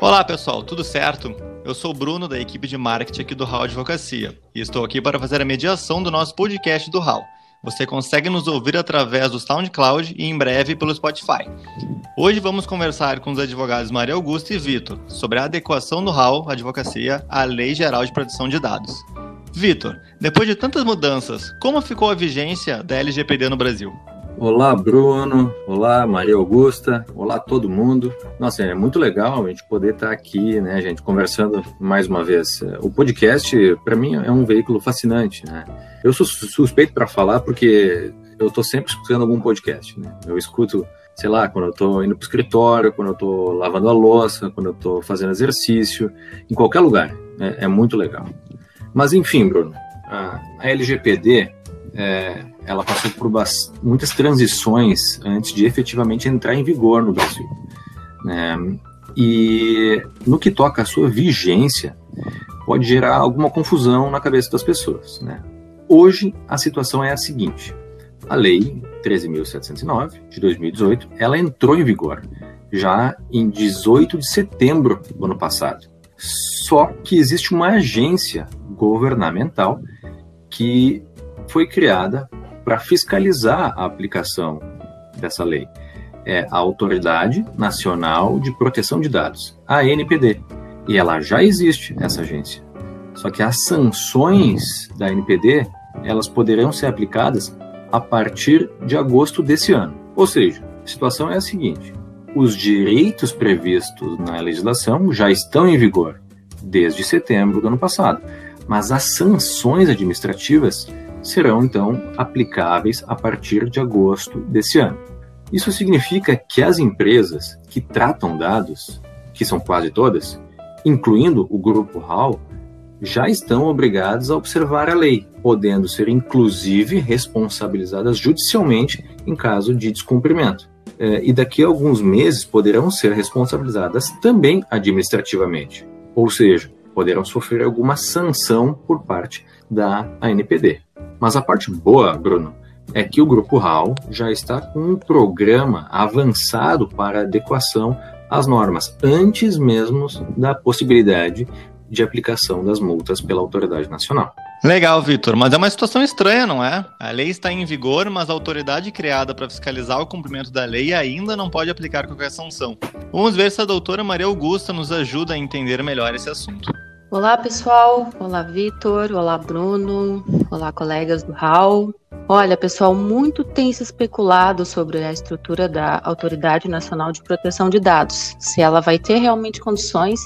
Olá pessoal, tudo certo? Eu sou o Bruno da equipe de marketing aqui do Hall Advocacia e estou aqui para fazer a mediação do nosso podcast do Hall. Você consegue nos ouvir através do SoundCloud e em breve pelo Spotify. Hoje vamos conversar com os advogados Maria Augusta e Vitor sobre a adequação do Hall Advocacia à Lei Geral de Proteção de Dados. Vitor, depois de tantas mudanças, como ficou a vigência da LGPD no Brasil? Olá, Bruno. Olá, Maria Augusta. Olá, todo mundo. Nossa, é muito legal a gente poder estar aqui, né, gente, conversando mais uma vez. O podcast, para mim, é um veículo fascinante, né? Eu sou suspeito para falar porque eu estou sempre escutando algum podcast, né? Eu escuto, sei lá, quando eu estou indo para o escritório, quando eu estou lavando a louça, quando eu estou fazendo exercício, em qualquer lugar. Né? É muito legal. Mas, enfim, Bruno, a LGPD é, ela passou por muitas transições antes de efetivamente entrar em vigor no Brasil. Né? E no que toca à sua vigência, pode gerar alguma confusão na cabeça das pessoas. Né? Hoje, a situação é a seguinte: a Lei 13.709 de 2018 ela entrou em vigor já em 18 de setembro do ano passado. Só que existe uma agência governamental que foi criada para fiscalizar a aplicação dessa lei. É a Autoridade Nacional de Proteção de Dados, a NPD. E ela já existe, essa agência. Só que as sanções da NPD, elas poderão ser aplicadas a partir de agosto desse ano. Ou seja, a situação é a seguinte: os direitos previstos na legislação já estão em vigor desde setembro do ano passado, mas as sanções administrativas serão então aplicáveis a partir de agosto desse ano. Isso significa que as empresas que tratam dados, que são quase todas, incluindo o grupo HAL, já estão obrigadas a observar a lei, podendo ser inclusive responsabilizadas judicialmente em caso de descumprimento. É, e daqui a alguns meses poderão ser responsabilizadas também administrativamente, ou seja, poderão sofrer alguma sanção por parte da ANPD. Mas a parte boa, Bruno, é que o Grupo RAL já está com um programa avançado para adequação às normas, antes mesmo da possibilidade de aplicação das multas pela autoridade nacional. Legal, Vitor, mas é uma situação estranha, não é? A lei está em vigor, mas a autoridade criada para fiscalizar o cumprimento da lei ainda não pode aplicar qualquer sanção. Vamos ver se a doutora Maria Augusta nos ajuda a entender melhor esse assunto. Olá, pessoal. Olá, Vitor. Olá, Bruno. Olá, colegas do HAL. Olha, pessoal, muito tem se especulado sobre a estrutura da Autoridade Nacional de Proteção de Dados, se ela vai ter realmente condições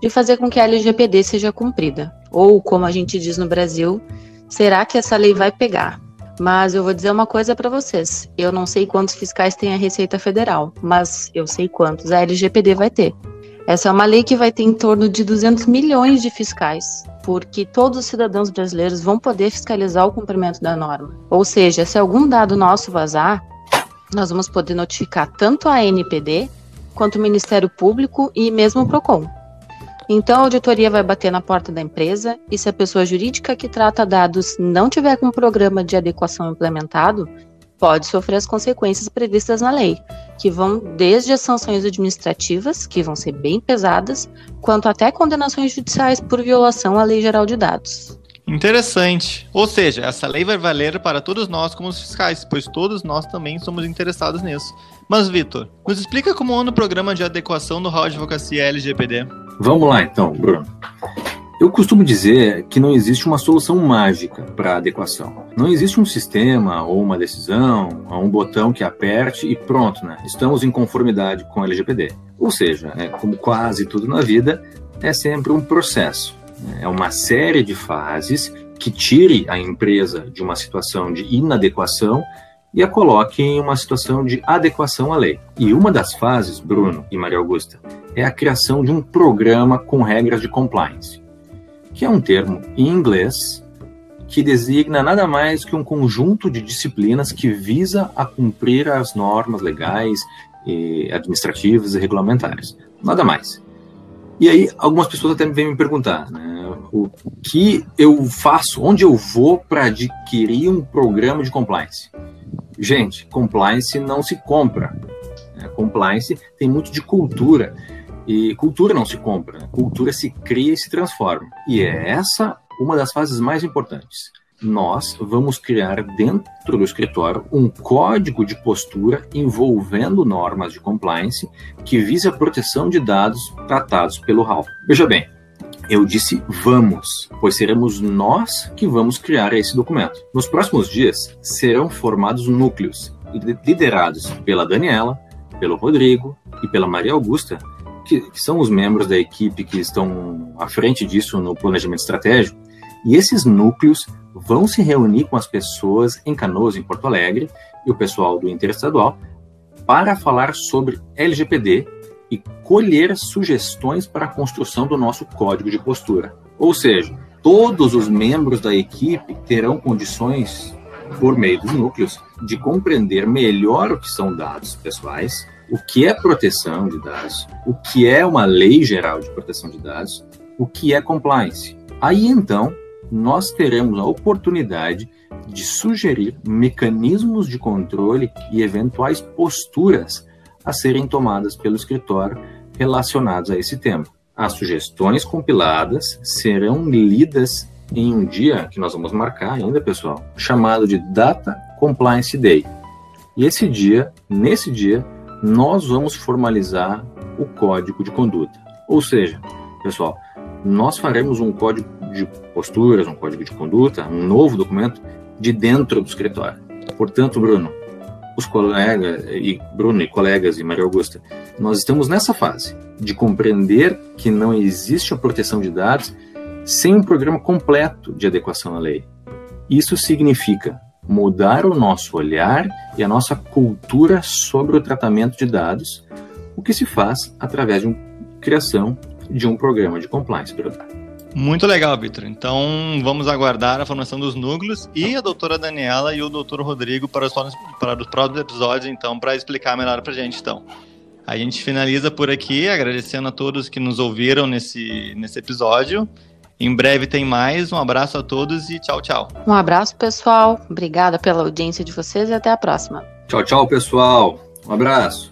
de fazer com que a LGPD seja cumprida. Ou, como a gente diz no Brasil, será que essa lei vai pegar? Mas eu vou dizer uma coisa para vocês: eu não sei quantos fiscais tem a Receita Federal, mas eu sei quantos a LGPD vai ter. Essa é uma lei que vai ter em torno de 200 milhões de fiscais, porque todos os cidadãos brasileiros vão poder fiscalizar o cumprimento da norma. Ou seja, se algum dado nosso vazar, nós vamos poder notificar tanto a ANPD quanto o Ministério Público e mesmo o PROCON. Então, a auditoria vai bater na porta da empresa e se a pessoa jurídica que trata dados não tiver com um programa de adequação implementado, pode sofrer as consequências previstas na lei, que vão desde as sanções administrativas, que vão ser bem pesadas, quanto até condenações judiciais por violação à Lei Geral de Dados. Interessante. Ou seja, essa lei vai valer para todos nós como os fiscais, pois todos nós também somos interessados nisso. Mas, Vitor, nos explica como anda o programa de adequação do Hall Advocacia LGPD. Vamos lá, então, Bruno. Eu costumo dizer que não existe uma solução mágica para adequação. Não existe um sistema ou uma decisão, ou um botão que aperte e pronto, né? Estamos em conformidade com a LGPD. Ou seja, é, como quase tudo na vida, é sempre um processo. Né? É uma série de fases que tire a empresa de uma situação de inadequação e a coloque em uma situação de adequação à lei. E uma das fases, Bruno e Maria Augusta, é a criação de um programa com regras de compliance que é um termo em inglês que designa nada mais que um conjunto de disciplinas que visa a cumprir as normas legais, e administrativas e regulamentares. Nada mais. E aí, algumas pessoas até vêm me perguntar né, o que eu faço, onde eu vou para adquirir um programa de compliance. Gente, compliance não se compra. Né? Compliance tem muito de cultura. E cultura não se compra, né? cultura se cria e se transforma. E é essa uma das fases mais importantes. Nós vamos criar dentro do escritório um código de postura envolvendo normas de compliance que vise a proteção de dados tratados pelo HAL. Veja bem, eu disse vamos, pois seremos nós que vamos criar esse documento. Nos próximos dias serão formados núcleos liderados pela Daniela, pelo Rodrigo e pela Maria Augusta, que, que, são os membros da equipe que estão à frente disso no planejamento estratégico. E esses núcleos vão se reunir com as pessoas em Canoas, em Porto Alegre, e o pessoal do Interestadual, para falar sobre LGPD e colher sugestões para a construção do nosso código de postura. Ou seja, todos os membros da equipe terão condições, por meio dos núcleos, de compreender melhor o que são dados pessoais, o que é proteção de dados, o que é uma lei geral de proteção de dados, o que é compliance. Aí então, nós teremos a oportunidade de sugerir mecanismos de controle e eventuais posturas a serem tomadas pelo escritório relacionados a esse tema. As sugestões compiladas serão lidas em um dia que nós vamos marcar ainda, pessoal, chamado de Data Compliance Day. E esse dia, nesse dia, nós vamos formalizar o código de conduta. Ou seja, pessoal, nós faremos um código de posturas, um código de conduta, um novo documento de dentro do escritório. Portanto, Bruno, os colegas e Bruno e colegas e Maria Augusta, nós estamos nessa fase de compreender que não existe a proteção de dados sem um programa completo de adequação à lei. Isso significa mudar o nosso olhar e a nossa cultura sobre o tratamento de dados, o que se faz através de uma criação de um programa de compliance. Muito legal, Vitor. Então vamos aguardar a formação dos núcleos e a doutora Daniela e o doutor Rodrigo para os, para os próximos episódios, então, para explicar melhor para a gente. Então, a gente finaliza por aqui, agradecendo a todos que nos ouviram nesse, nesse episódio. Em breve tem mais. Um abraço a todos e tchau, tchau. Um abraço, pessoal. Obrigada pela audiência de vocês e até a próxima. Tchau, tchau, pessoal. Um abraço.